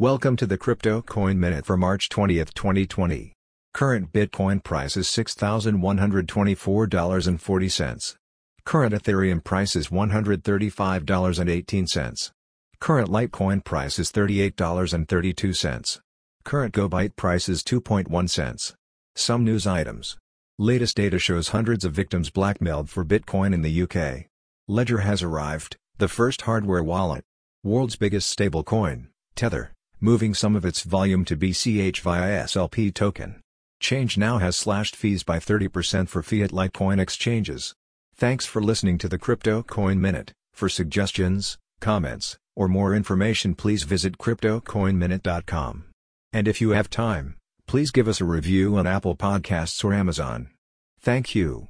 Welcome to the Crypto Coin Minute for March 20, 2020. Current Bitcoin price is $6,124.40. Current Ethereum price is $135.18. Current Litecoin price is $38.32. Current GoByte price is 2.1 cents. Some news items. Latest data shows hundreds of victims blackmailed for Bitcoin in the UK. Ledger has arrived, the first hardware wallet. World's biggest stablecoin, Tether, moving some of its volume to BCH via SLP token. ChangeNOW has slashed fees by 30% for fiat Litecoin exchanges. Thanks for listening to the Crypto Coin Minute. For suggestions, comments, or more information please visit cryptocoinminute.com. And if you have time, please give us a review on Apple Podcasts or Amazon. Thank you.